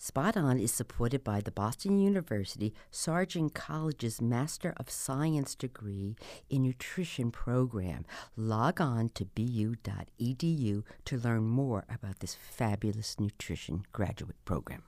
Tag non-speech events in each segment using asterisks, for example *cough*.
Spot On is supported by the Boston University Sargent College's Master of Science degree in Nutrition program. Log on to bu.edu to learn more about this fabulous nutrition graduate program.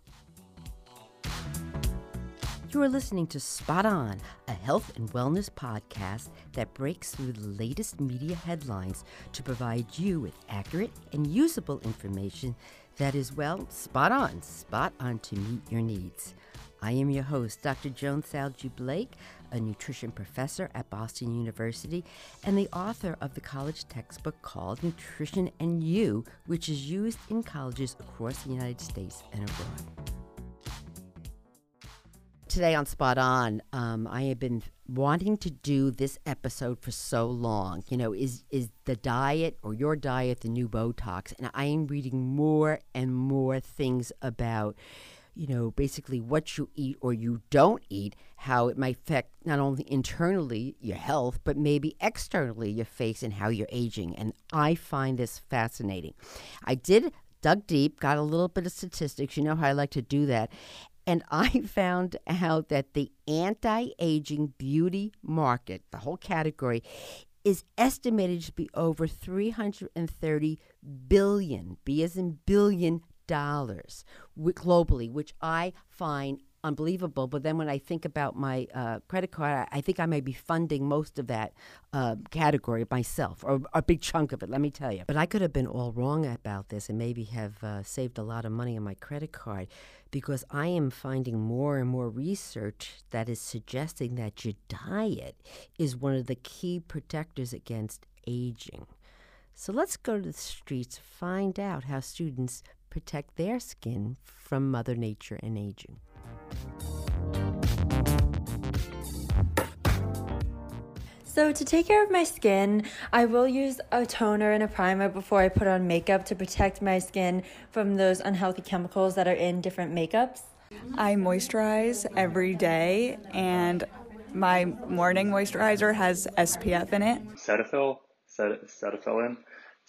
You are listening to Spot On, a health and wellness podcast that breaks through the latest media headlines to provide you with accurate and usable information that is, well, spot on, spot on to meet your needs. I am your host, Dr. Joan Salge Blake, a nutrition professor at Boston University and the author of the college textbook called Nutrition and You, which is used in colleges across the United States and abroad today on Spot On, um, I have been wanting to do this episode for so long. You know, is is the diet or your diet the new Botox? And I am reading more and more things about, you know, basically what you eat or you don't eat, how it might affect not only internally your health, but maybe externally your face and how you're aging. And I find this fascinating. I did dug deep, got a little bit of statistics. You know how I like to do that. And I *laughs* found out that the anti aging beauty market, the whole category, is estimated to be over 330 billion, B as in billion dollars globally, which I find unbelievable. But then when I think about my uh, credit card, I think I may be funding most of that uh, category myself, or a big chunk of it, let me tell you. But I could have been all wrong about this and maybe have uh, saved a lot of money on my credit card because I am finding more and more research that is suggesting that your diet is one of the key protectors against aging. So let's go to the streets, find out how students protect their skin from Mother Nature and aging. So to take care of my skin, I will use a toner and a primer before I put on makeup to protect my skin from those unhealthy chemicals that are in different makeups. I moisturize every day and my morning moisturizer has SPF in it. Cetaphil, Cet- Cetaphilin,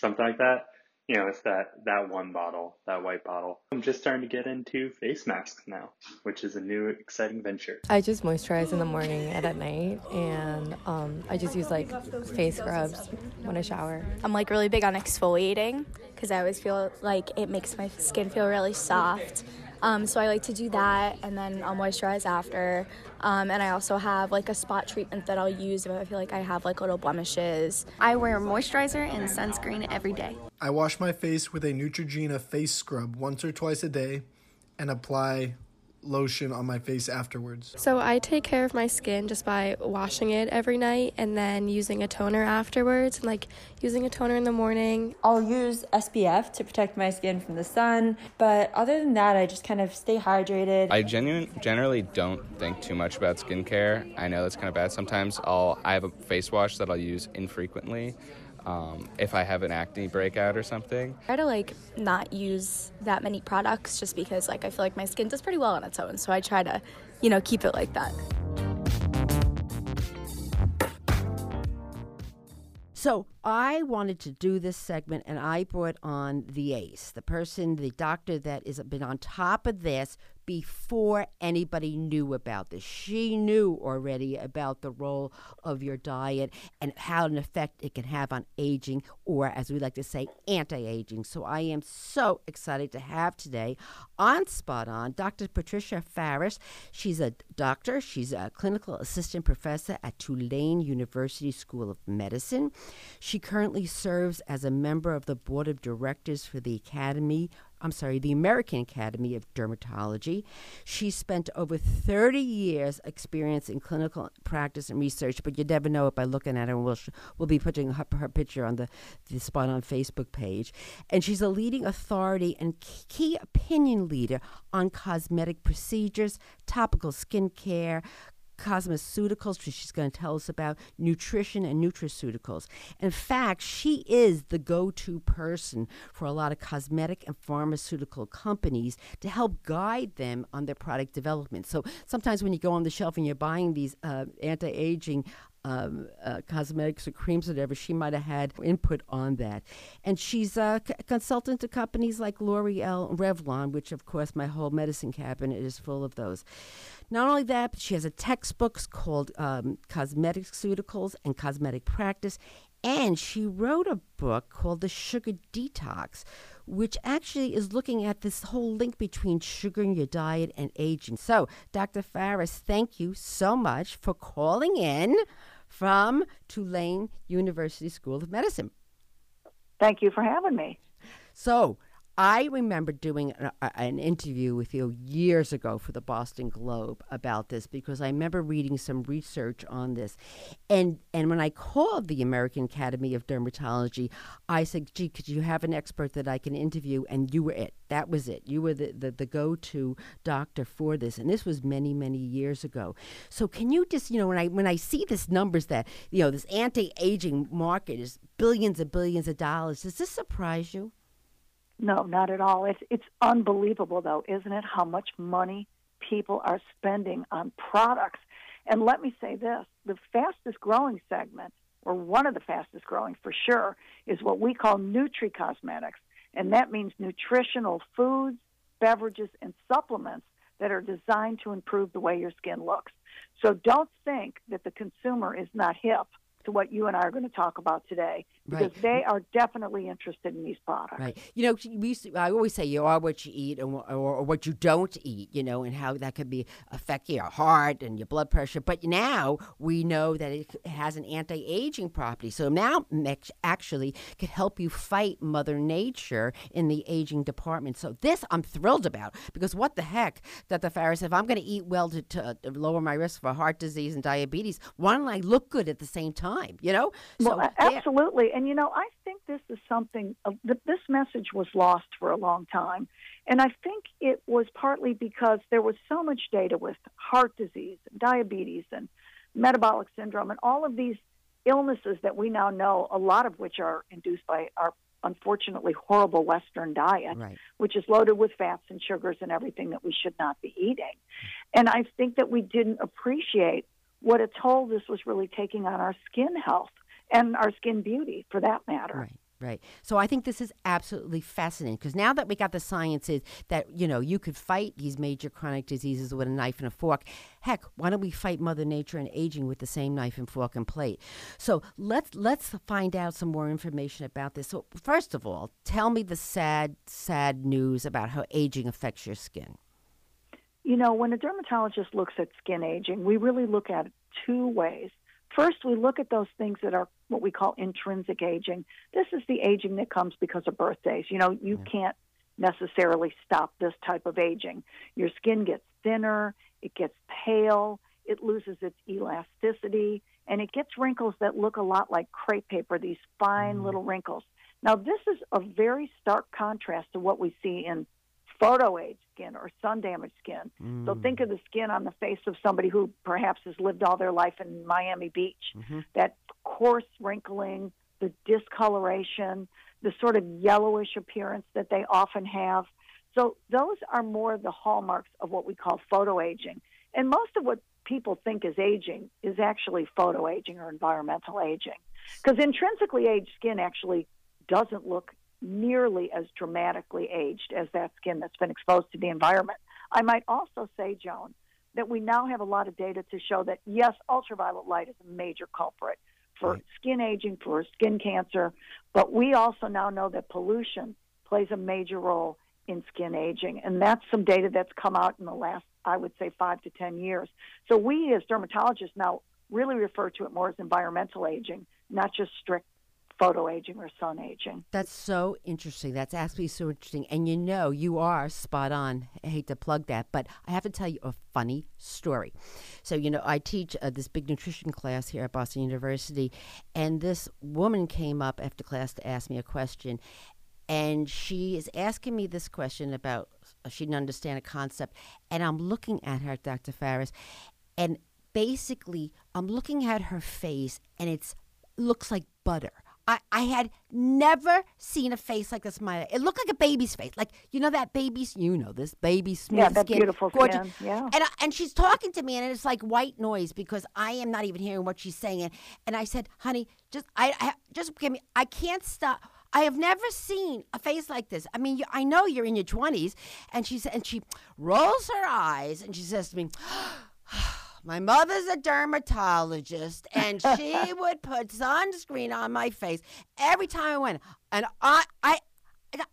something like that you know, it's that, that one bottle, that white bottle. I'm just starting to get into face masks now, which is a new exciting venture. I just moisturize in the morning and at night, and um, I just use like face scrubs when I shower. I'm like really big on exfoliating because I always feel like it makes my skin feel really soft. Um, so I like to do that and then I'll moisturize after. Um, and I also have like a spot treatment that I'll use if I feel like I have like little blemishes. I wear moisturizer and sunscreen every day. I wash my face with a Neutrogena face scrub once or twice a day and apply lotion on my face afterwards. So I take care of my skin just by washing it every night and then using a toner afterwards, and like using a toner in the morning. I'll use SPF to protect my skin from the sun, but other than that, I just kind of stay hydrated. I genuine, generally don't think too much about skincare. I know that's kind of bad. Sometimes I'll I have a face wash that I'll use infrequently um, if I have an acne breakout or something. I try to like not use that many products just because like I feel like my skin does pretty well on its own. So I try to, you know, keep it like that. So I wanted to do this segment, and I brought on the ace, the person, the doctor that has been on top of this before anybody knew about this. She knew already about the role of your diet and how an effect it can have on aging, or as we like to say, anti aging. So I am so excited to have today on Spot On Dr. Patricia Farris. She's a doctor, she's a clinical assistant professor at Tulane University School of Medicine. She currently serves as a member of the board of directors for the Academy I'm sorry, the American Academy of Dermatology. She spent over 30 years experience in clinical practice and research, but you never know it by looking at her. We'll, we'll be putting her, her picture on the, the Spot On Facebook page. And she's a leading authority and key opinion leader on cosmetic procedures, topical skincare, cosmeceuticals, which she's going to tell us about, nutrition and nutraceuticals. In fact, she is the go to person for a lot of cosmetic and pharmaceutical companies to help guide them on their product development. So sometimes when you go on the shelf and you're buying these uh, anti aging um, uh, cosmetics or creams, whatever, she might have had input on that. And she's a c- consultant to companies like L'Oreal, Revlon, which of course my whole medicine cabinet is full of those. Not only that, but she has a textbooks called um, Cosmetics and Cosmetic Practice, and she wrote a book called The Sugar Detox, which actually is looking at this whole link between sugar in your diet and aging. So, Dr. Farris, thank you so much for calling in from Tulane University School of Medicine. Thank you for having me. So, I remember doing a, a, an interview with you years ago for the Boston Globe about this because I remember reading some research on this. And and when I called the American Academy of Dermatology, I said, gee, could you have an expert that I can interview? And you were it. That was it. You were the, the, the go to doctor for this. And this was many, many years ago. So can you just, you know, when I when I see this numbers that, you know, this anti aging market is billions and billions of dollars, does this surprise you? No, not at all. It's it's unbelievable though, isn't it? How much money people are spending on products. And let me say this, the fastest growing segment, or one of the fastest growing for sure, is what we call Nutri Cosmetics. And that means nutritional foods, beverages, and supplements that are designed to improve the way your skin looks. So don't think that the consumer is not hip to what you and I are going to talk about today because Right. they are definitely interested in these products. Right. You know, we I always say you are what you eat or, or, or what you don't eat, you know, and how that could be affect your heart and your blood pressure. But now we know that it has an anti aging property. So now Mix actually could help you fight Mother Nature in the aging department. So this I'm thrilled about because what the heck, Dr. Farris, if I'm going to eat well to, to lower my risk for heart disease and diabetes, why don't I look good at the same time, you know? Well, so, yeah. absolutely. And you know, I think this is something. Uh, this message was lost for a long time, and I think it was partly because there was so much data with heart disease, and diabetes, and metabolic syndrome, and all of these illnesses that we now know, a lot of which are induced by our unfortunately horrible Western diet, Right. which is loaded with fats and sugars and everything that we should not be eating. And I think that we didn't appreciate what a toll this was really taking on our skin health and our skin beauty for that matter. Right. Right. So I think this is absolutely fascinating because now that we got the sciences that, you know, you could fight these major chronic diseases with a knife and a fork, heck, why don't we fight Mother Nature and aging with the same knife and fork and plate? So let's let's find out some more information about this. So first of all, tell me the sad, sad news about how aging affects your skin. You know, when a dermatologist looks at skin aging, we really look at it two ways. First, we look at those things that are what we call intrinsic aging. This is the aging that comes because of birthdays. You know, you can't necessarily stop this type of aging. Your skin gets thinner, it gets pale, it loses its elasticity, and it gets wrinkles that look a lot like crepe paper, these fine mm. little wrinkles. Now, this is a very stark contrast to what we see in photo age skin or sun damaged skin. So hmm. think of the skin on the face of somebody who perhaps has lived all their life in Miami Beach. Mm-hmm. That coarse wrinkling, the discoloration, the sort of yellowish appearance that they often have. So those are more the hallmarks of what we call photo aging. And most of what people think is aging is actually photo aging or environmental aging. Because intrinsically aged skin actually doesn't look nearly as dramatically aged as that skin that's been exposed to the environment. I might also say, Joan, that we now have a lot of data to show that yes, ultraviolet light is a major culprit for skin aging, for skin cancer, but we also now know that pollution plays a major role in skin aging. And that's some data that's come out in the last, I would say, five to 10 years. So we as dermatologists now really refer to it more as environmental aging, not just strict photo aging or sun aging. That's so interesting. That's absolutely so interesting. And you know, you are spot on. I hate to plug that, but I have to tell you a funny story. So, you know, I teach uh, this big nutrition class here at Boston University, and this woman came up after class to ask me a question. And she is asking me this question about uh, she didn't understand a concept. And I'm looking at her, Dr. Farris, and basically I'm looking at her face, and it's looks like butter. I, I had never seen a face like this in my life. It looked like a baby's face. Like, you know that baby's, you know this, baby smooth Yeah, that skin. beautiful gorgeous. skin, yeah. And, I, and she's talking to me, and it's like white noise because I am not even hearing what she's saying. And, and I said, honey, just, I, I just give me, I can't stop. I have never seen a face like this. I mean, you, I know you're in your 20s. And she, said, and she rolls her eyes and she says to me, *gasps* my mother's a dermatologist and she *laughs* would put sunscreen on my face every time I went. And I, I,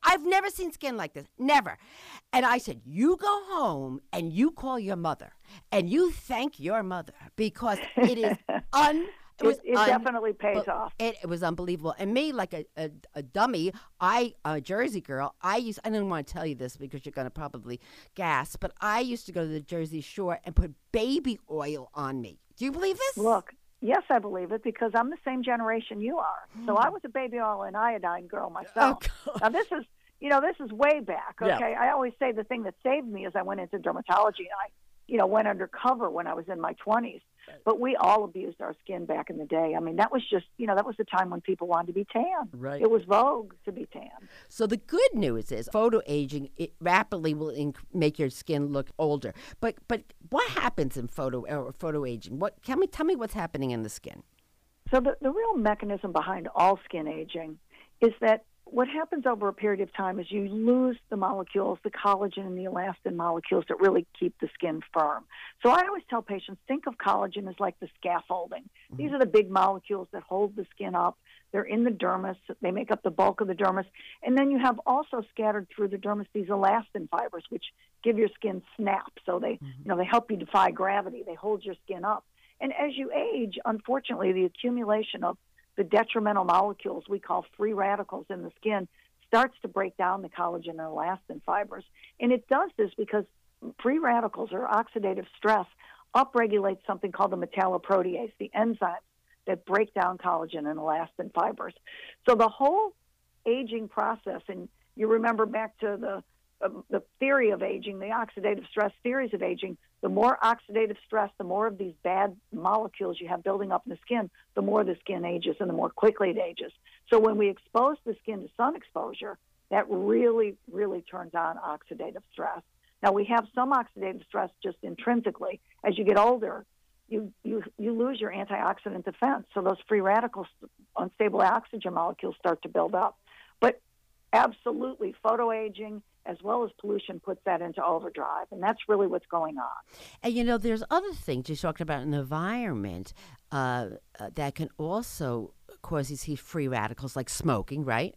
I've never seen skin like this. Never. And I said, You go home and you call your mother and you thank your mother because it is un. *laughs* It, was it un- definitely pays off. It, it was unbelievable. And me, like a, a, a dummy, I, a Jersey girl, I used, I didn't want to tell you this because you're going to probably gasp, but I used to go to the Jersey Shore and put baby oil on me. Do you believe this? Look, yes, I believe it because I'm the same generation you are. So. I hmm. was a baby oil and iodine girl oh, myself. now this is, you know, this is way back. Oh, Yeah. Okay, I always say the thing that saved me is I went into dermatology and I, you know, went undercover when I was in my 20s. But we all abused our skin back in the day. I mean, that was just, you know, that was the time when people wanted to be tan. Right. It was vogue to be tan. So the good news is photo aging it rapidly will inc- make your skin look older. But but what happens in photo or photo aging? What tell me tell me what's happening in the skin? So the, the real mechanism behind all skin aging is that what happens over a period of time is you lose the molecules, the collagen and the elastin molecules that really keep the skin firm. So I always tell patients think of collagen as like the scaffolding. Mm-hmm. These are the big molecules that hold the skin up. They're in the dermis. They make up the bulk of the dermis. And then you have also scattered through the dermis these elastin fibers, which give your skin snap. So they, mm-hmm. you know, they help you defy gravity. They hold your skin up. And as you age, unfortunately, the accumulation of the detrimental molecules we call free radicals in the skin starts to break down the collagen and elastin fibers. And it does this because free radicals or oxidative stress upregulates something called the metalloprotease, the enzymes that break down collagen and elastin fibers. So the whole aging process, and you remember back to the the theory of aging, the oxidative stress theories of aging, the more oxidative stress, the more of these bad molecules you have building up in the skin, the more the skin ages and the more quickly it ages. So when we expose the skin to sun exposure, that really, really turns on oxidative stress. Now we have some oxidative stress just intrinsically. As you get older, you, you, you lose your antioxidant defense. So those free radicals, unstable oxygen molecules start to build up. But absolutely, photoaging as well as pollution puts that into overdrive. And that's really what's going on. And you know, there's other things you talked about an environment uh, uh, that can also cause these free radicals, like smoking, right?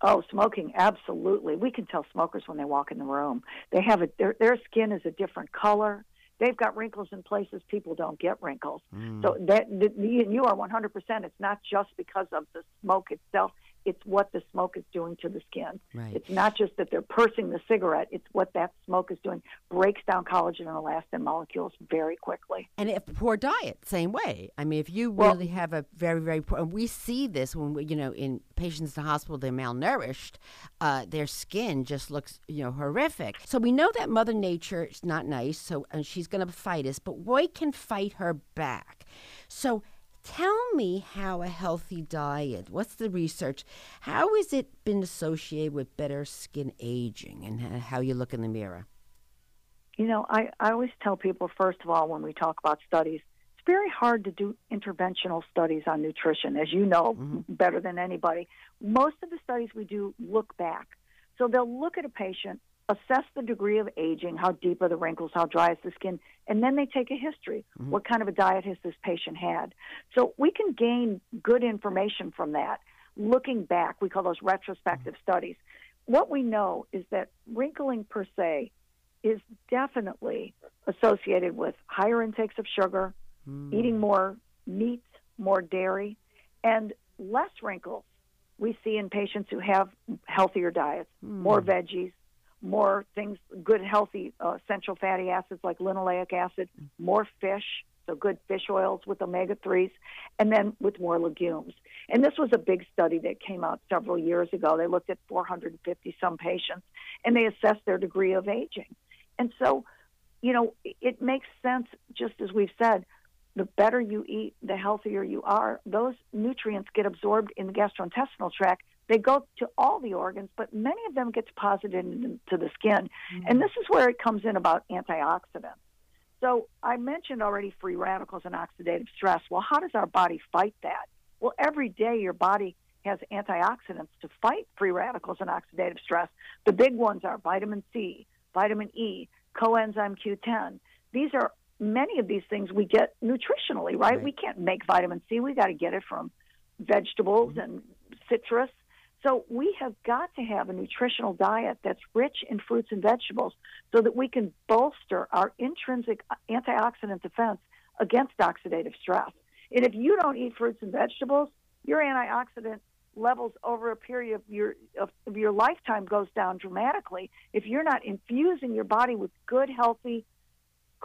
Oh, smoking, absolutely. We can tell smokers when they walk in the room. They have a their their skin is a different color. They've got wrinkles in places people don't get wrinkles. So that you are 100%. It's not just because of the smoke itself. It's what the smoke is doing to the skin. Right. It's not just that they're pursing the cigarette. It's what that smoke is doing. Breaks down collagen and elastin molecules very quickly. And if poor diet, same way. I mean, if you Well- really have a very, very poor, and we see this when we, you know, in patients in the hospital, they're malnourished, uh, their skin just looks, you know, horrific. So we know that Mother Nature is not nice, so and she's going to fight us, but we can fight her back. So tell me how a healthy diet, what's the research, how has it been associated with better skin aging and how you look in the mirror? You know, I, I always tell people, first of all, when we talk about studies, it's very hard to do interventional studies on nutrition, as you know mm-hmm. better than anybody. Most of the studies we do look back. So they'll look at a patient, assess the degree of aging, how deep are the wrinkles, how dry is the skin, and then they take a history. Mm-hmm. What kind of a diet has this patient had? So we can gain good information from that. Looking back, we call those retrospective mm-hmm. studies. What we know is that wrinkling per se is definitely associated with higher intakes of sugar, mm. eating more meat, more dairy, and less wrinkles we see in patients who have healthier diets, mm. more veggies, more things, good healthy uh, essential fatty acids like linoleic acid, more fish, so good fish oils with omega 3s, and then with more legumes. And this was a big study that came out several years ago. They looked at 450 some patients and they assessed their degree of aging. And so, you know, it- it makes sense, just as we've said, the better you eat, the healthier you are. Those nutrients get absorbed in the gastrointestinal tract. They go to all the organs, but many of them get deposited into the skin. Mm-hmm. And this is where it comes in about antioxidants. So I mentioned already free radicals and oxidative stress. Well, how does our body fight that? Well, every day your body has antioxidants to fight free radicals and oxidative stress. The big ones are vitamin C, vitamin E, coenzyme Q10. These are many of these things we get nutritionally, right? right. We can't make vitamin C. We got to get it from vegetables mm-hmm. and citrus. So we have got to have a nutritional diet that's rich in fruits and vegetables so that we can bolster our intrinsic antioxidant defense against oxidative stress. And if you don't eat fruits and vegetables, your antioxidant levels over a period of your of, of your lifetime goes down dramatically if you're not infusing your body with good healthy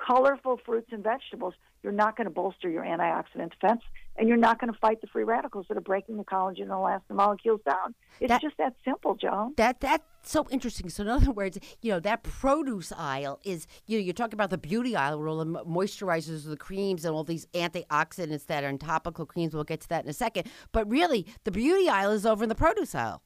colorful fruits and vegetables, you're not going to bolster your antioxidant defense and you're not going to fight the free radicals that are breaking the collagen and elastin molecules down. It's that, just that simple, Joan. That that's so interesting. So in other words, you know, that produce aisle is you know, you talk about the beauty aisle where all the moisturizers, the creams and all these antioxidants that are in topical creams. We'll get to that in a second. But really the beauty aisle is over in the produce aisle.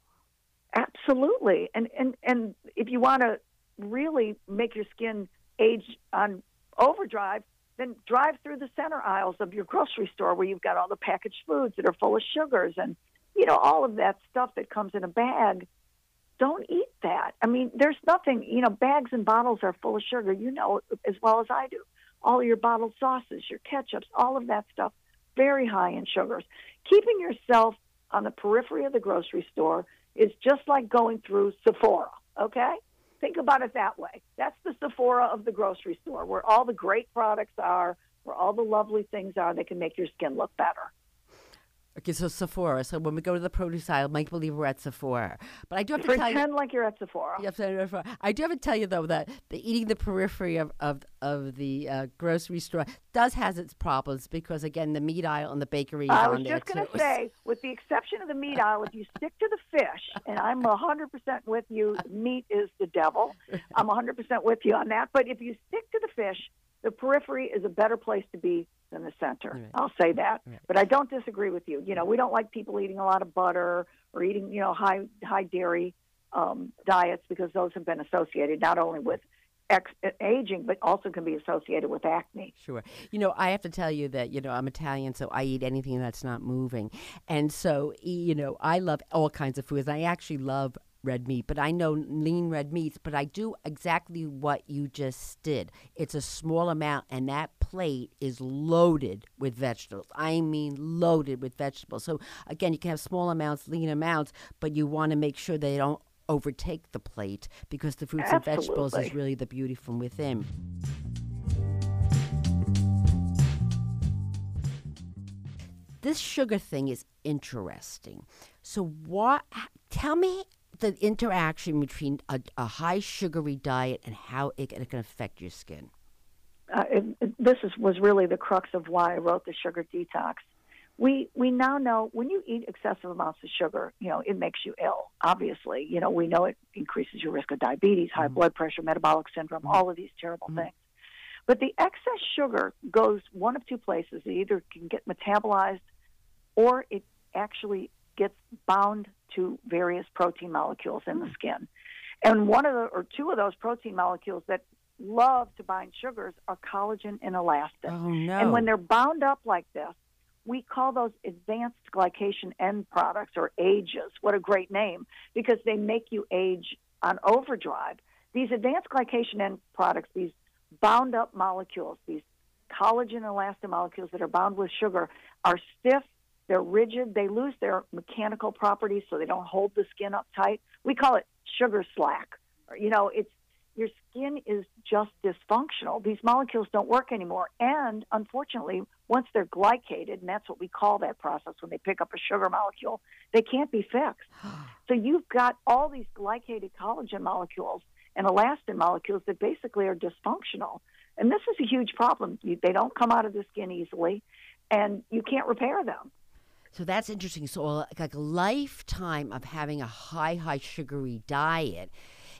Absolutely. And and and if you want to really make your skin age on overdrive, then drive through the center aisles of your grocery store where you've got all the packaged foods that are full of sugars and you know all of that stuff that comes in a bag. Don't eat that. I mean there's nothing you know bags and bottles are full of sugar. You know as well as i do. All your bottled sauces your ketchups all of that stuff very high in sugars. Keeping yourself on the periphery of the grocery store is just like going through Sephora okay Think about it that way. That's the Sephora of the grocery store, where all the great products are, where all the lovely things are that can make your skin look better. Okay, so Sephora. So when we go to the produce aisle, make believe we're at Sephora. But I do have to pretend tell you, like you're at Sephora. I do have to tell you though that the eating the periphery of of, of the uh, grocery store does has its problems because again the meat aisle and the bakery. I was just going to say, with the exception of the meat aisle, if you stick to the fish, and I'm hundred percent with you, meat is the devil. I'm hundred percent with you on that. But if you stick to the fish, the periphery is a better place to be than the center. Right. I'll say that. Right. But I don't disagree with you. You know, we don't like people eating a lot of butter or eating, you know, high high dairy um, diets because those have been associated not only with ex- aging but also can be associated with acne. Sure. You know, I have to tell you that, you know, I'm Italian so I eat anything that's not moving. And so, you know, I love all kinds of foods. I actually love red meat, but I know lean red meats, but I do exactly what you just did. It's a small amount, and that plate is loaded with vegetables. I mean, loaded with vegetables. So, again, you can have small amounts, lean amounts, but you want to make sure they don't overtake the plate because the fruits Absolutely. and vegetables is really the beauty from within. This sugar thing is interesting. So, what? Tell me the interaction between a, a high sugary diet and how it, it can affect your skin? Uh, it, it, this is, was really the crux of why I wrote the sugar detox. We we now know when you eat excessive amounts of sugar, you know it makes you ill. Obviously, you know we know it increases your risk of diabetes, high mm-hmm. blood pressure, metabolic syndrome, mm-hmm. all of these terrible mm-hmm. things. But the excess sugar goes one of two places. It either can get metabolized, or it actually gets bound to various protein molecules in the skin. And one of the, or two of those protein molecules that love to bind sugars are collagen and elastin. Oh, no. And when they're bound up like this, we call those advanced glycation end products or AGEs. What a great name, because they make you age on overdrive. These advanced glycation end products, these bound up molecules, these collagen and elastin molecules that are bound with sugar, are stiff they're rigid. They lose their mechanical properties, so they don't hold the skin up tight. We call it sugar slack. You know, it's your skin is just dysfunctional. These molecules don't work anymore. And unfortunately, once they're glycated, and that's what we call that process when they pick up a sugar molecule, they can't be fixed. *gasps* so you've got all these glycated collagen molecules and elastin molecules that basically are dysfunctional. And this is a huge problem. You, they don't come out of the skin easily, and you can't repair them. So that's interesting. So uh, like a lifetime of having a high, high sugary diet.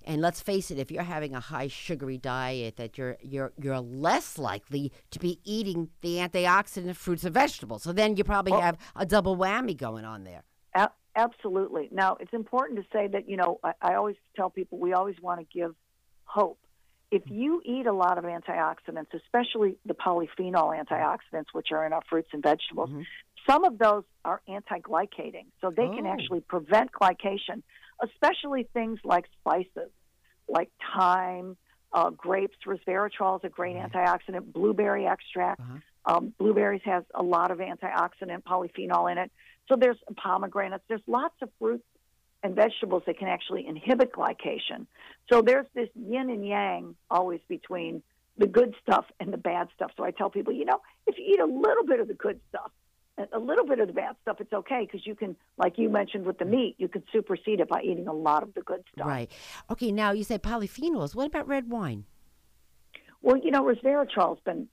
And let's face it, if you're having a high sugary diet, that you're you're you're less likely to be eating the antioxidant fruits and vegetables. So then you probably have a double whammy going on there. A- absolutely. Now, it's important to say that, you know, I, I always tell people we always want to give hope. If you eat a lot of antioxidants, especially the polyphenol antioxidants, which are in our fruits and vegetables, mm-hmm. Some of those are anti-glycating. So they can Oh. actually prevent glycation, especially things like spices, like thyme, uh, grapes. Resveratrol is a great antioxidant. Blueberry extract. Um, blueberries has a lot of antioxidant polyphenol in it. So there's pomegranates. There's lots of fruits and vegetables that can actually inhibit glycation. So there's this yin and yang always between the good stuff and the bad stuff. So I tell people, you know, if you eat a little bit of the good stuff, a little bit of the bad stuff, it's okay because you can, like you mentioned with the meat, you can supersede it by eating a lot of the good stuff. Right. Okay. Now you say polyphenols. What about red wine? Well, you know, resveratrol has been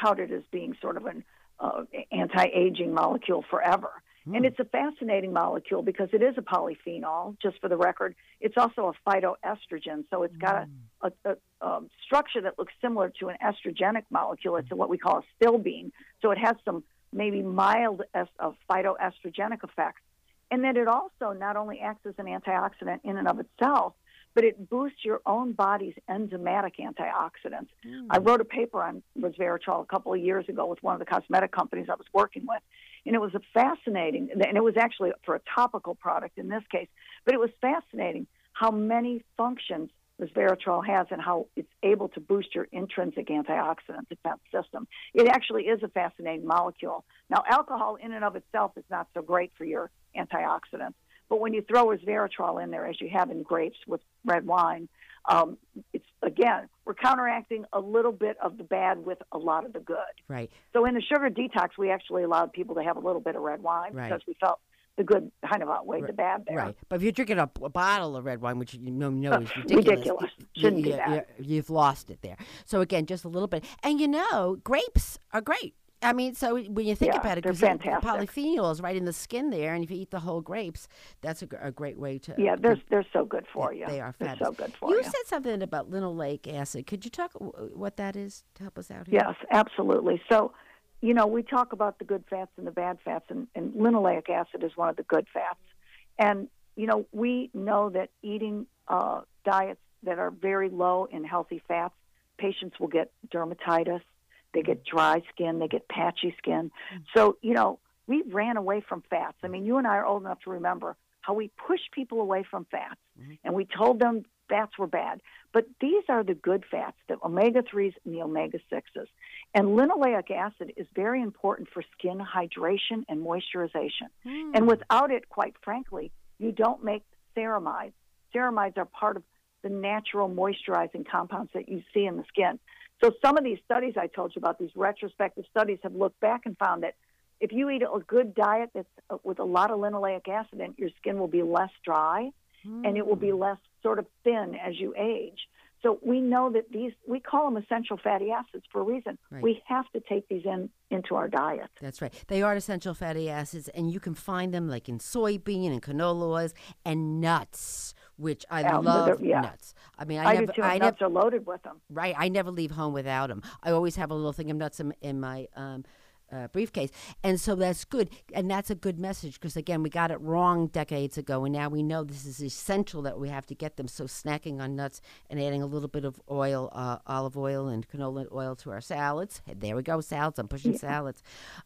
touted as being sort of an uh, anti-aging molecule forever. And it's a fascinating molecule because it is a polyphenol, just for the record. It's also a phytoestrogen, so it's got a, a, a, um structure that looks similar to an estrogenic molecule. It's what we call a stilbene. So it has some maybe mild of uh, phytoestrogenic effects. And then it also not only acts as an antioxidant in and of itself, but it boosts your own body's enzymatic antioxidants. Hmm. I wrote a paper on resveratrol a couple of years ago with one of the cosmetic companies I was working with, and it was a fascinating, and it was actually for a topical product in this case, but it was fascinating how many functions resveratrol has and how it's able to boost your intrinsic antioxidant defense system. It actually is a fascinating molecule. Now, alcohol in and of itself is not so great for your antioxidants. But when you throw resveratrol in there, as you have in grapes with red wine, um, it's again we're counteracting a little bit of the bad with a lot of the good. Right. So in the sugar detox, we actually allowed people to have a little bit of red wine Right. because we felt the good kind of outweighed the bad there. Right. But if you're drinking a, a bottle of red wine, which you know, know is ridiculous, Ridiculous. Shouldn't you, that. have lost it there. So again, just a little bit. And you know, grapes are great. I mean, so when you think Yeah, about it, they're 'cause the- fantastic. the polyphenol is right in the skin there, and if you eat the whole grapes, that's a, a great way to. Yeah, they're they're so good for Yeah, you. They are fabulous. They're so good for you you. said something about linoleic acid. Could you talk uh, what that is to help us out here? Yes, absolutely. So, you know, we talk about the good fats and the bad fats, and, and linoleic acid is one of the good fats. And, you know, we know that eating uh, diets that are very low in healthy fats, patients will get dermatitis, they get dry skin, they get patchy skin. So, you know, we ran away from fats. I mean, you and I are old enough to remember how we pushed people away from fats mm-hmm. and we told them fats were bad. But these are the good fats, the omega 3s and the omega 6s. And linoleic acid is very important for skin hydration and moisturization. Hmm. And without it, quite frankly, you don't make ceramides. Ceramides are part of the natural moisturizing compounds that you see in the skin. So some of these studies I told you about, these retrospective studies, have looked back and found that if you eat a good diet that's uh, with a lot of linoleic acid in it, your skin will be less dry and it will be less sort of thin as you age. So we know that these we call them essential fatty acids for a reason. Right. We have to take these in into our diet. That's right. They are essential fatty acids, and you can find them like in soybean and canola oils and nuts, which I Yeah, love. yeah. Nuts. I mean, I, I, never. do too. I Nuts are loaded with them. Right. I never leave home without them. I always have a little thing of nuts in, in my um, uh, briefcase, and so that's good. And that's a good message because again, we got it wrong decades ago, and now we know this is essential that we have to get them. So snacking on nuts and adding a little bit of oil, uh, olive oil and canola oil to our salads. There we go, salads. I'm pushing Yeah. salads.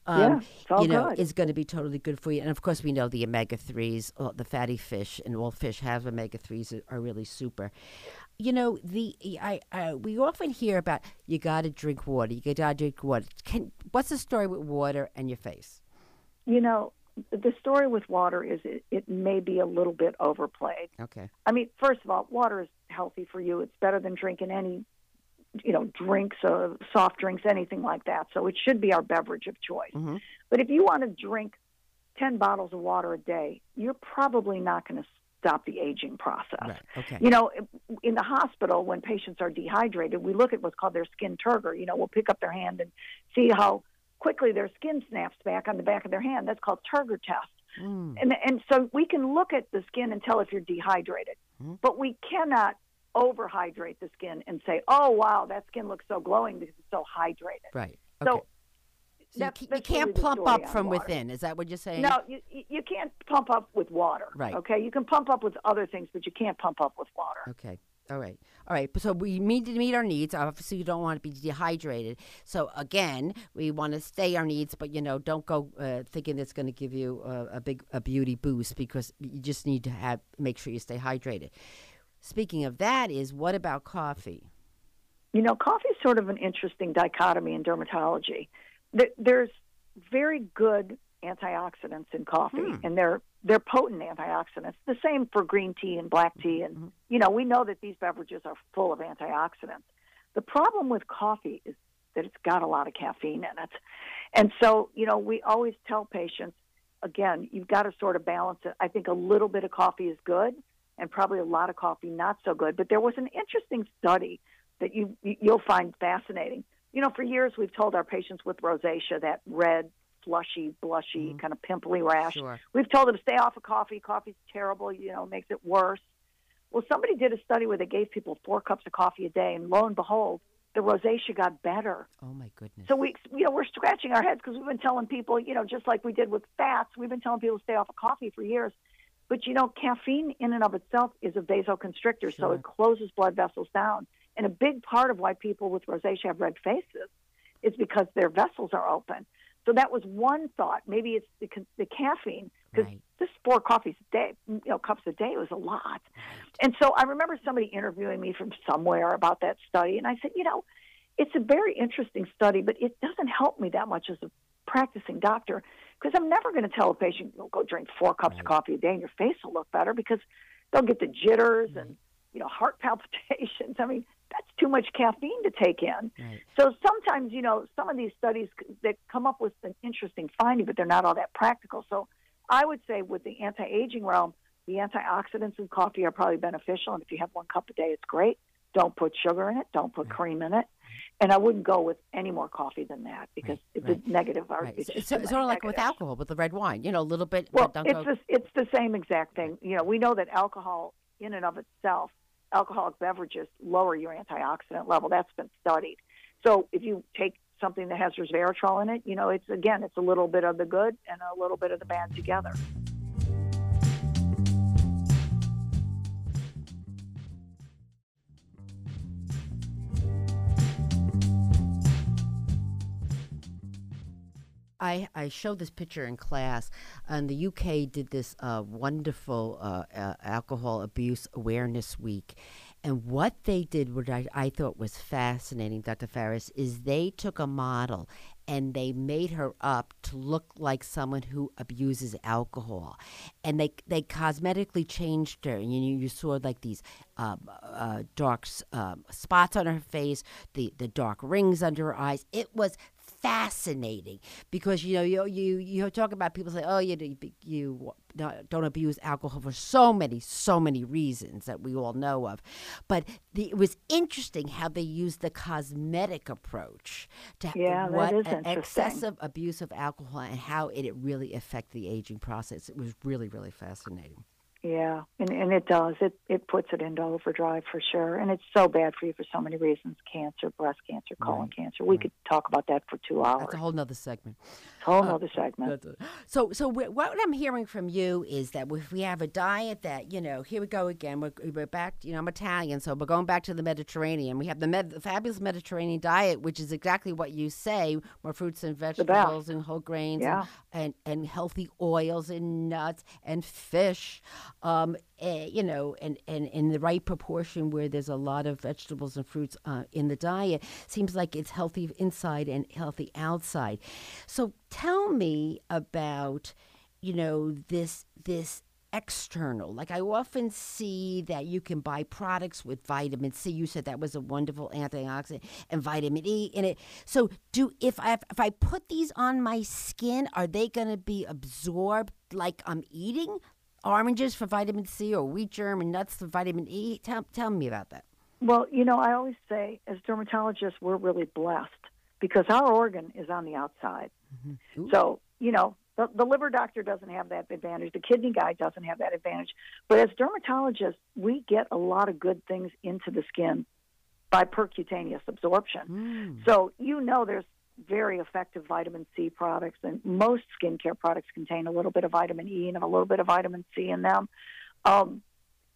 Yeah, it's all you know, good. is going to be totally good for you. And of course, we know the omega threes, uh, the fatty fish, and all fish have omega threes are really super. You know, the I, I we often hear about you got to drink water. You got to drink water. Can what's the story with water and your face? You know, the story with water is it, it may be a little bit overplayed. Okay. I mean, first of all, water is healthy for you. It's better than drinking any, you know, drinks, uh, soft drinks, anything like that. So it should be our beverage of choice. Mm-hmm. But if you want to drink 10 bottles of water a day, you're probably not going to stop the aging process. Right. Okay. You know, in the hospital, when patients are dehydrated, we look at what's called their skin turgor. You know, we'll pick up their hand and see how quickly their skin snaps back on the back of their hand. That's called turgor test. Mm. And, and so we can look at the skin and tell if you're dehydrated, Mm-hmm. but we cannot overhydrate the skin and say, "Oh wow, that skin looks so glowing because it's so hydrated." Right. Okay. So you, that's- ca- you can't plump up from water. within. Is that what you're saying? No, you you you can't pump up with water. Right. Okay, you can pump up with other things, but you can't pump up with water. Okay. All right. All right. So we need to meet our needs. Obviously, you don't want to be dehydrated. So again, we want to stay our needs, but you know, don't go uh, thinking it's going to give you a, a big a beauty boost because you just need to have make sure you stay hydrated. Speaking of that, is what about coffee? You know, coffee is sort of an interesting dichotomy in dermatology. There- There's very good antioxidants in coffee, hmm. and they're they're potent antioxidants. The same for green tea and black tea, and mm-hmm. you know we know that these beverages are full of antioxidants. The problem with coffee is that it's got a lot of caffeine in it, and so you know we always tell patients again you've got to sort of balance it. I think a little bit of coffee is good, and probably a lot of coffee not so good. But there was an interesting study that you you'll find fascinating. You know, for years we've told our patients with rosacea that red, flushy, blushy, mm-hmm. kind of pimply rash. Sure. We've told them stay off of coffee. Coffee's terrible. You know, makes it worse. Well, somebody did a study where they gave people four cups of coffee a day, and lo and behold, the rosacea got better. Oh my goodness. So we, you know, we're scratching our heads because we've been telling people, you know, just like we did with fats, we've been telling people to stay off of coffee for years. But you know, caffeine in and of itself is a vasoconstrictor, so it closes blood vessels down. And a big part of why people with rosacea have red faces is because their vessels are open. So that was one thought. Maybe it's the, the caffeine because this four coffees a day, you know, cups a day was a lot. And so I remember somebody interviewing me from somewhere about that study, and I said, you know, it's a very interesting study, but it doesn't help me that much as a practicing doctor because I'm never going to tell a patient, "Go go drink four cups of coffee a day and your face will look better because they'll get the jitters and you know heart *laughs* palpitations. I mean, that's too much caffeine to take in. So sometimes, you know, some of these studies that come up with an interesting finding, but they're not all that practical. So I would say with the anti-aging realm, the antioxidants in coffee are probably beneficial, and if you have one cup a day, it's great. Don't put sugar in it. Don't put cream in it. And I wouldn't go with any more coffee than that because it's right. the negative are Right. it's So, just so, too sort of like with alcohol, with the red wine. You know, a little bit. Well, it's go. the, it's the same exact thing. You know, we know that alcohol in and of itself, alcoholic beverages lower your antioxidant level. That's been studied. So if you take something that has resveratrol in it, you know, it's again, it's a little bit of the good and a little bit of the bad together. I, I showed this picture in class, and the UK did this uh, wonderful uh, uh, alcohol abuse awareness week. And what they did, what I, I thought was fascinating, Dr. Farris, is they took a model and they made her up to look like someone who abuses alcohol. And they they cosmetically changed her. And you, you saw like these um, uh, dark um, spots on her face, the, the dark rings under her eyes. It was fascinating because you know you you you talk about people say oh you you don't abuse alcohol for so many so many reasons that we all know of. But the, it was interesting how they used the cosmetic approach to Yeah, what is an excessive abuse of alcohol and how it, it really affect the aging process. It was really really fascinating Yeah, and and it does. It it puts it into overdrive for sure, and it's so bad for you for so many reasons: cancer, breast cancer, colon cancer. We could talk about that for two hours. that's a whole nother segment It's a whole Uh, other segment. So, so what I'm hearing from you is that if we have a diet that you know, here we go again. We're, we're back. You know, I'm Italian, so we're going back to the Mediterranean. We have the, med- the fabulous Mediterranean diet, which is exactly what you say: more fruits and vegetables and whole grains, Yeah. and, and and healthy oils and nuts and fish. Um, eh, you know, and, and in the right proportion where there's a lot of vegetables and fruits uh, in the diet, seems like it's healthy inside and healthy outside. So tell me about, you know, this this external. Like I often see that you can buy products with vitamin C. You said that was a wonderful antioxidant and vitamin E in it. So do if I if I put these on my skin, are they going to be absorbed like I'm eating oranges for vitamin C or wheat germ and nuts for vitamin E? Tell tell me about that. Well, you know, I always say, as dermatologists, we're really blessed because our organ is on the outside. So, you know, The, the liver doctor doesn't have that advantage. The kidney guy doesn't have that advantage. But as dermatologists, we get a lot of good things into the skin by percutaneous absorption. Mm. So you know there's very effective vitamin C products, and most skincare products contain a little bit of vitamin E and a little bit of vitamin C in them. Um,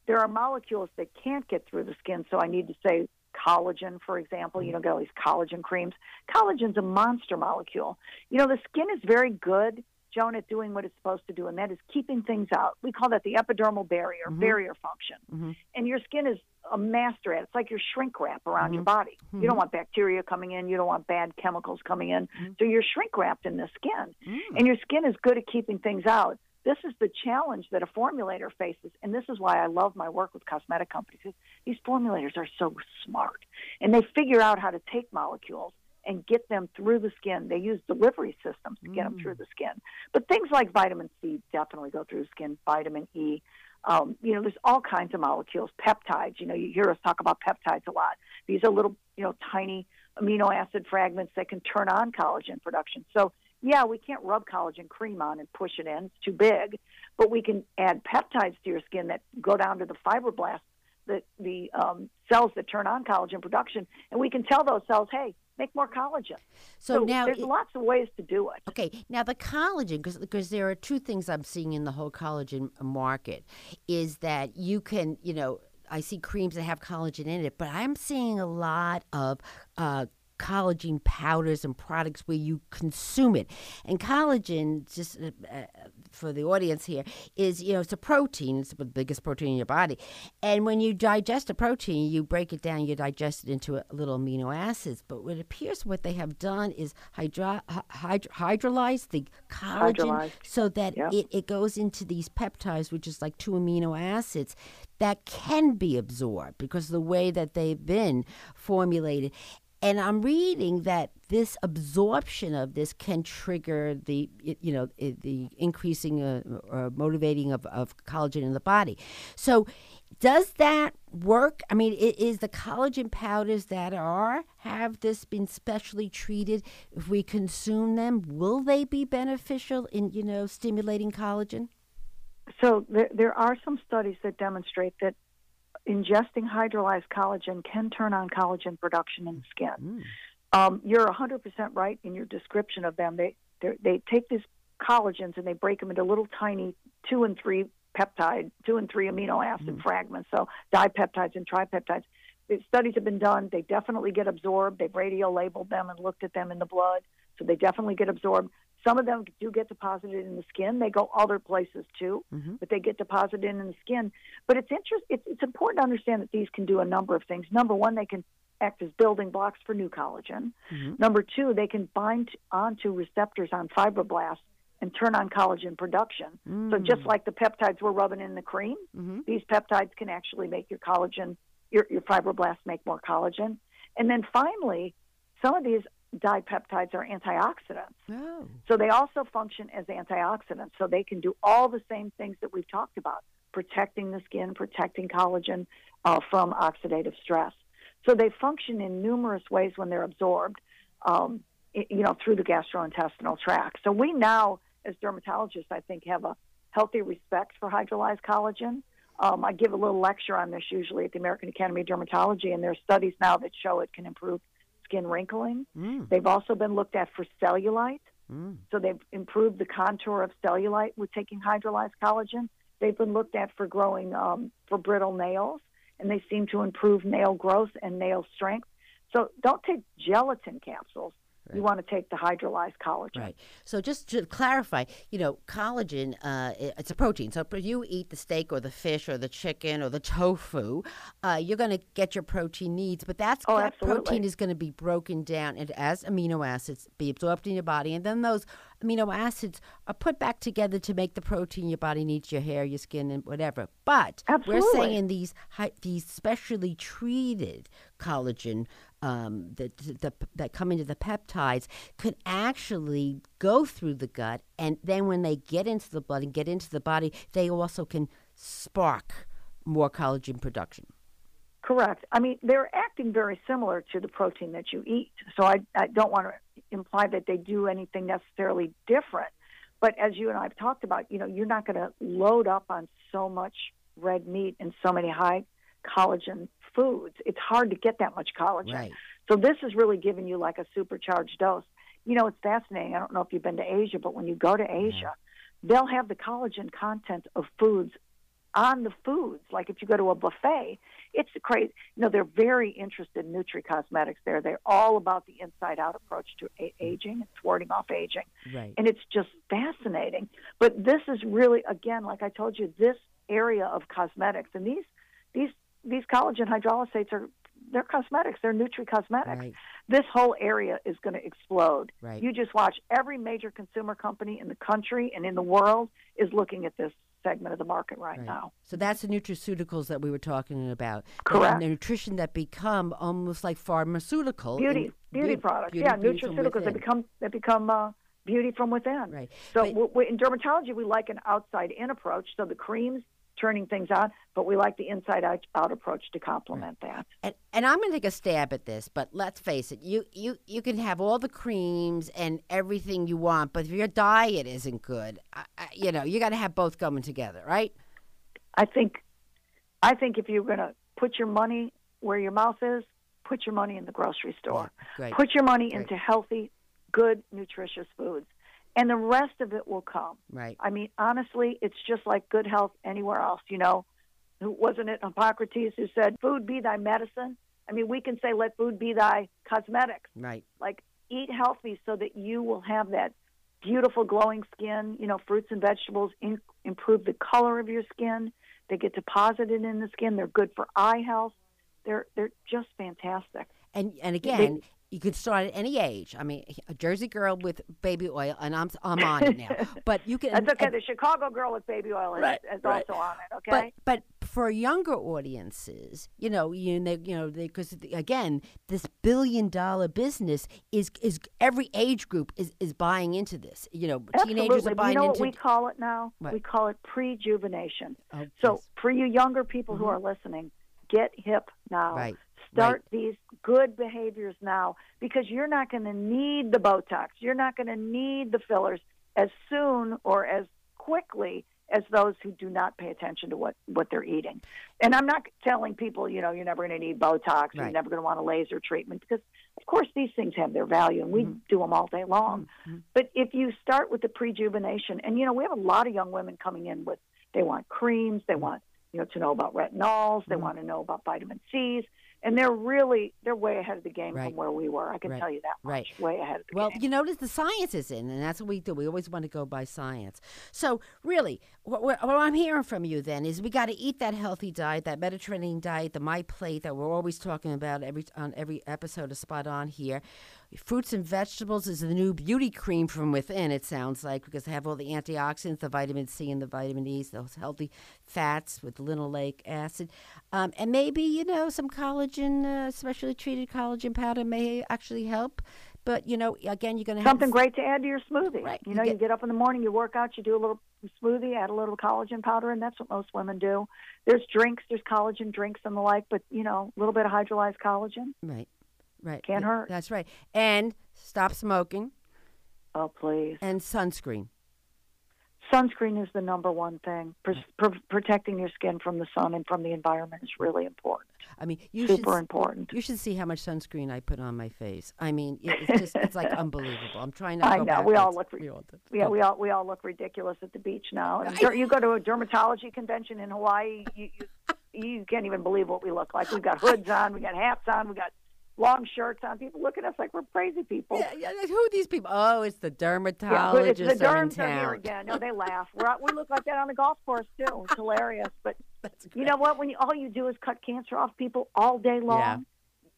there are molecules that can't get through the skin, so I need to say collagen, for example. You know, get all these collagen creams. Collagen's a monster molecule. You know, the skin is very good, Joan, at doing what it's supposed to do, and that is keeping things out. We call that the epidermal barrier, Mhm. barrier function. Mm-hmm. And your skin is a master at it. It's like your shrink wrap around Mm-hmm. your body. You don't Mhm. want bacteria coming in. You don't want bad chemicals coming in. Mm-hmm. So you're shrink wrapped in the skin. Mm. And your skin is good at keeping things out. This is the challenge that a formulator faces. And this is why I love my work with cosmetic companies. These formulators are so smart. And they figure out how to take molecules and get them through the skin. They use delivery systems to get them through the skin. But things like vitamin C definitely go through the skin, vitamin E. Um, you know, there's all kinds of molecules, peptides. You know, you hear us talk about peptides a lot. These are little, you know, tiny amino acid fragments that can turn on collagen production. So, yeah, we can't rub collagen cream on and push it in; it's too big. But we can add peptides to your skin that go down to the fibroblasts, the the um, cells that turn on collagen production, and we can tell those cells, "Hey, make more collagen." So now there's it- lots of ways to do it. Okay, now the collagen, because there are two things I'm seeing in the whole collagen market, is that you can, you know, I see creams that have collagen in it, but I'm seeing a lot of uh, collagen powders and products where you consume it. And collagen, just uh, uh, for the audience here, is you know it's a protein. It's the biggest protein in your body, and when you digest a protein, you break it down. You digest it into a little amino acids. But what appears what they have done is hydro, hydro, hydrolyze the collagen Hydrolyzed. so that Yep. it, it goes into these peptides, which is like two amino acids that can be absorbed because of the way that they've been formulated. And I'm reading that this absorption of this can trigger the, you know, the increasing uh, or motivating of, of collagen in the body. So, does that work? I mean, is the collagen powders that are have this been specially treated? If we consume them, will they be beneficial in, you know, stimulating collagen? So there, there are some studies that demonstrate that ingesting hydrolyzed collagen can turn on collagen production in the skin. Um, you're 100% right in your description of them. They they're- take these collagens and they break them into little tiny two and three peptide, two and three amino acid fragments. So dipeptides and tripeptides. The studies have been done. They definitely get absorbed. They've radio labeled them and looked at them in the blood. So they definitely get absorbed. Some of them do get deposited in the skin. They go other places too, mm-hmm. but they get deposited in the skin. But it's interest. It's, it's important to understand that these can do a number of things. Number one, they can act as building blocks for new collagen. Mm-hmm. Number two, they can bind onto receptors on fibroblasts and turn on collagen production. So just mm. like the peptides we're rubbing in the cream, mm-hmm. these peptides can actually make your collagen, your, your fibroblasts make more collagen. And then finally, some of these dipeptides are antioxidants. Oh. So they also function as antioxidants. So they can do all the same things that we've talked about, protecting the skin, protecting collagen uh, from oxidative stress. So they function in numerous ways when they're absorbed, um, you know, through the gastrointestinal tract. So we now, as dermatologists, I think, have a healthy respect for hydrolyzed collagen. Um, I give a little lecture on this usually at the American Academy of Dermatology, and there are studies now that show it can improve skin wrinkling. They've also been looked at for cellulite. So they've improved the contour of cellulite with taking hydrolyzed collagen. They've been looked at for growing um, for brittle nails, and they seem to improve nail growth and nail strength. So don't take gelatin capsules. You want to take the hydrolyzed collagen. Right. So just to clarify, you know, collagen, uh, it's a protein. So if you eat the steak or the fish or the chicken or the tofu, uh, you're going to get your protein needs. But that's Oh, that protein is going to be broken down and as amino acids, be absorbed in your body, and then those amino acids are put back together to make the protein your body needs, your hair, your skin, and whatever. But we're saying these these specially treated collagen um, that that come into the peptides could actually go through the gut, and then when they get into the blood and get into the body, they also can spark more collagen production. Correct. I mean, they're acting very similar to the protein that you eat. So I, I don't want to imply that they do anything necessarily different. But as you and I have talked about, you know, you're not going to load up on so much red meat and so many high collagen foods. It's hard to get that much collagen. Right. So this is really giving you like a supercharged dose. You know, it's fascinating. I don't know if you've been to Asia, but when you go to Asia, they'll have the collagen content of foods on the foods. Like if you go to a buffet, it's crazy. You know, they're very interested in nutri-cosmetics there. They're all about the inside-out approach to a- mm-hmm. aging and thwarting off aging. Right. And it's just fascinating. But this is really, again, like I told you, this area of cosmetics and these these these collagen hydrolysates are they're cosmetics. They're nutri-cosmetics. Right. This whole area is going to explode. Right. You just watch every major consumer company in the country and in the world is looking at this segment of the market right, Right. now. So that's the nutraceuticals that we were talking about. The- Correct. The, nutrition that become almost like pharmaceutical. Beauty, beauty beau- products. beauty- yeah, beauty nutraceuticals. They become they become uh, beauty from within. Right. So But- in dermatology, we like an outside-in approach. So the creams turning things on, but we like the inside-out approach to complement that. And, and I'm going to take a stab at this, but let's face it, you, you, you can have all the creams and everything you want, but if your diet isn't good, I, I, you know, you got to have both going together, right? I think, I think if you're going to put your money where your mouth is, put your money in the grocery store. Great. Put your money Great. into healthy, good, nutritious foods, and the rest of it will come. Right. I mean, honestly, it's just like good health anywhere else. You know, Who- wasn't it Hippocrates who said, "Food be thy medicine"? I mean, we can say, "Let food be thy cosmetics." Right. Like, eat healthy so that you will have that beautiful, glowing skin. You know, fruits and vegetables in, improve the color of your skin. They get deposited in the skin. They're good for eye health. They're they're just fantastic. And and again, you could start at any age. I mean, a Jersey girl with baby oil, and I'm I'm on it now. *laughs* But you can. That's okay. and- the Chicago girl with baby oil is, Right, is right. also on it. Okay. but but for younger audiences, you know, you know, you know, because again, this billion dollar business is is every age group is is buying into this. You know, teenagers are buying you know into. what we call it now? What? We call it prejuvenation. Oh, so for you younger people who Mhm. are listening, get hip now. Right, Start these good behaviors now because you're not going to need the Botox. You're not going to need the fillers as soon or as quickly as those who do not pay attention to what, what they're eating. And I'm not telling people, you know, you're never going to need Botox or you're never going to want a laser treatment because, of course, these things have their value and we mm-hmm. do them all day long. Mm-hmm. But if you start with the prejuvenation, and you know, we have a lot of young women coming in with they want creams, they mm-hmm. want you know to know about retinols, they want to know about vitamin C's, and they're really they're way ahead of the game Right. from where we were. I can Right. tell you that much. Right. Way ahead of the Well, game. you notice the science is in, and that's what we do. We always want to go by science. So, really, what, what what I'm hearing from you then is we got to eat that healthy diet, that Mediterranean diet, the My Plate that we're always talking about every on every episode of Spot On here. Fruits and vegetables is the new beauty cream from within. It sounds like because they have all the antioxidants, the vitamin C and the vitamin E, those healthy fats with linoleic acid, um, and maybe you know some collagen, uh, specially treated collagen powder may actually help. But you know, again, you're going to have Something great to add to your smoothie. Right. You You know, you get- get up in the morning, you work out, you do a little smoothie, add a little collagen powder, and that's what most women do. There's drinks, there's collagen drinks and the like, but you know, a little bit of hydrolyzed collagen. Right. Right. Can't Yeah, hurt. That's right. And stop smoking. Oh, please. And sunscreen. Sunscreen is the number one thing. Pr- pr- protecting your skin from the sun and from the environment is really important. I mean, you Super should, important. You should see how much sunscreen I put on my face. I mean, it's just it's like *laughs* unbelievable. I'm trying to I know we all look. We all yeah, we all we all look ridiculous at the beach now. And you go to a dermatology convention in Hawaii, you, you you can't even believe what we look like. We've got hoods on, we got hats on, we got long shirts on. People look at us like we're crazy people. Yeah, yeah, who are these people? Oh, it's the Yeah, dermatologists it's the derms are here again. No, they *laughs* laugh. We're we look like that on the golf course too. It's *laughs* hilarious. But you know what? When you, all you do is cut cancer off people all day long,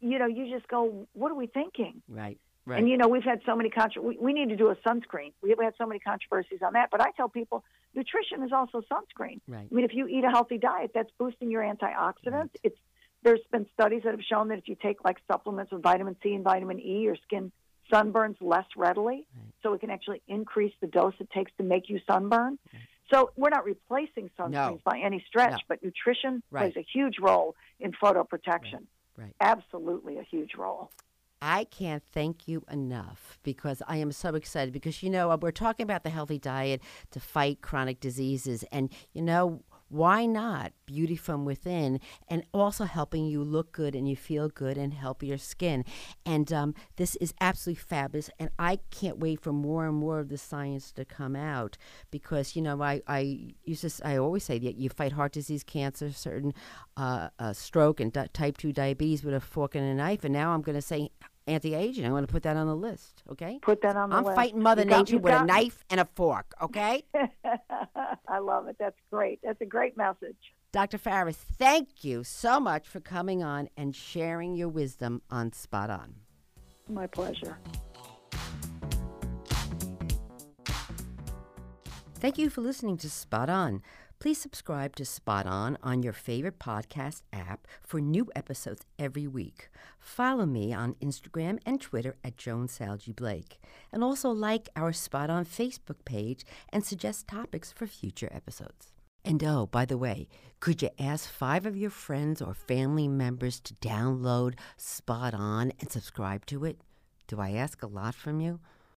you know, you just go, "What are we thinking?" Right. Right. And you know, we've had so many contro- we, we need to do a sunscreen. We've had so many controversies on that. But I tell people, nutrition is also sunscreen. Right. I mean, if you eat a healthy diet, that's boosting your antioxidants. It's there's been studies that have shown that if you take like supplements with vitamin C and vitamin E, your skin sunburns less readily. So it can actually increase the dose it takes to make you sunburn. So we're not replacing sunscreens No. by any stretch, No. but nutrition Right. plays a huge role in photo photoprotection. Right. Absolutely a huge role. I can't thank you enough because I am so excited because you know we're talking about the healthy diet to fight chronic diseases and you know why not beauty from within and also helping you look good and you feel good and help your skin? And um, this is absolutely fabulous and i can't wait for more and more of the science to come out because you know i, I used to i always say that you fight heart disease cancer certain uh, uh, stroke and di- type 2 diabetes with a fork and a knife and now i'm going to say anti-aging. I'm going to put that on the list. Okay. Put that on the list. I'm list. fighting Mother got- Nature with a got knife and a fork. Okay. *laughs* I love it. That's great. That's a great message. Dr. Farris, thank you so much for coming on and sharing your wisdom on Spot On. My pleasure. Thank you for listening to Spot On. Please subscribe to Spot On on your favorite podcast app for new episodes every week. Follow me on Instagram and Twitter at Joan Salge Blake. And also like our Spot On Facebook page and suggest topics for future episodes. And oh, by the way, could you ask five of your friends or family members to download Spot On and subscribe to it? Do I ask a lot from you?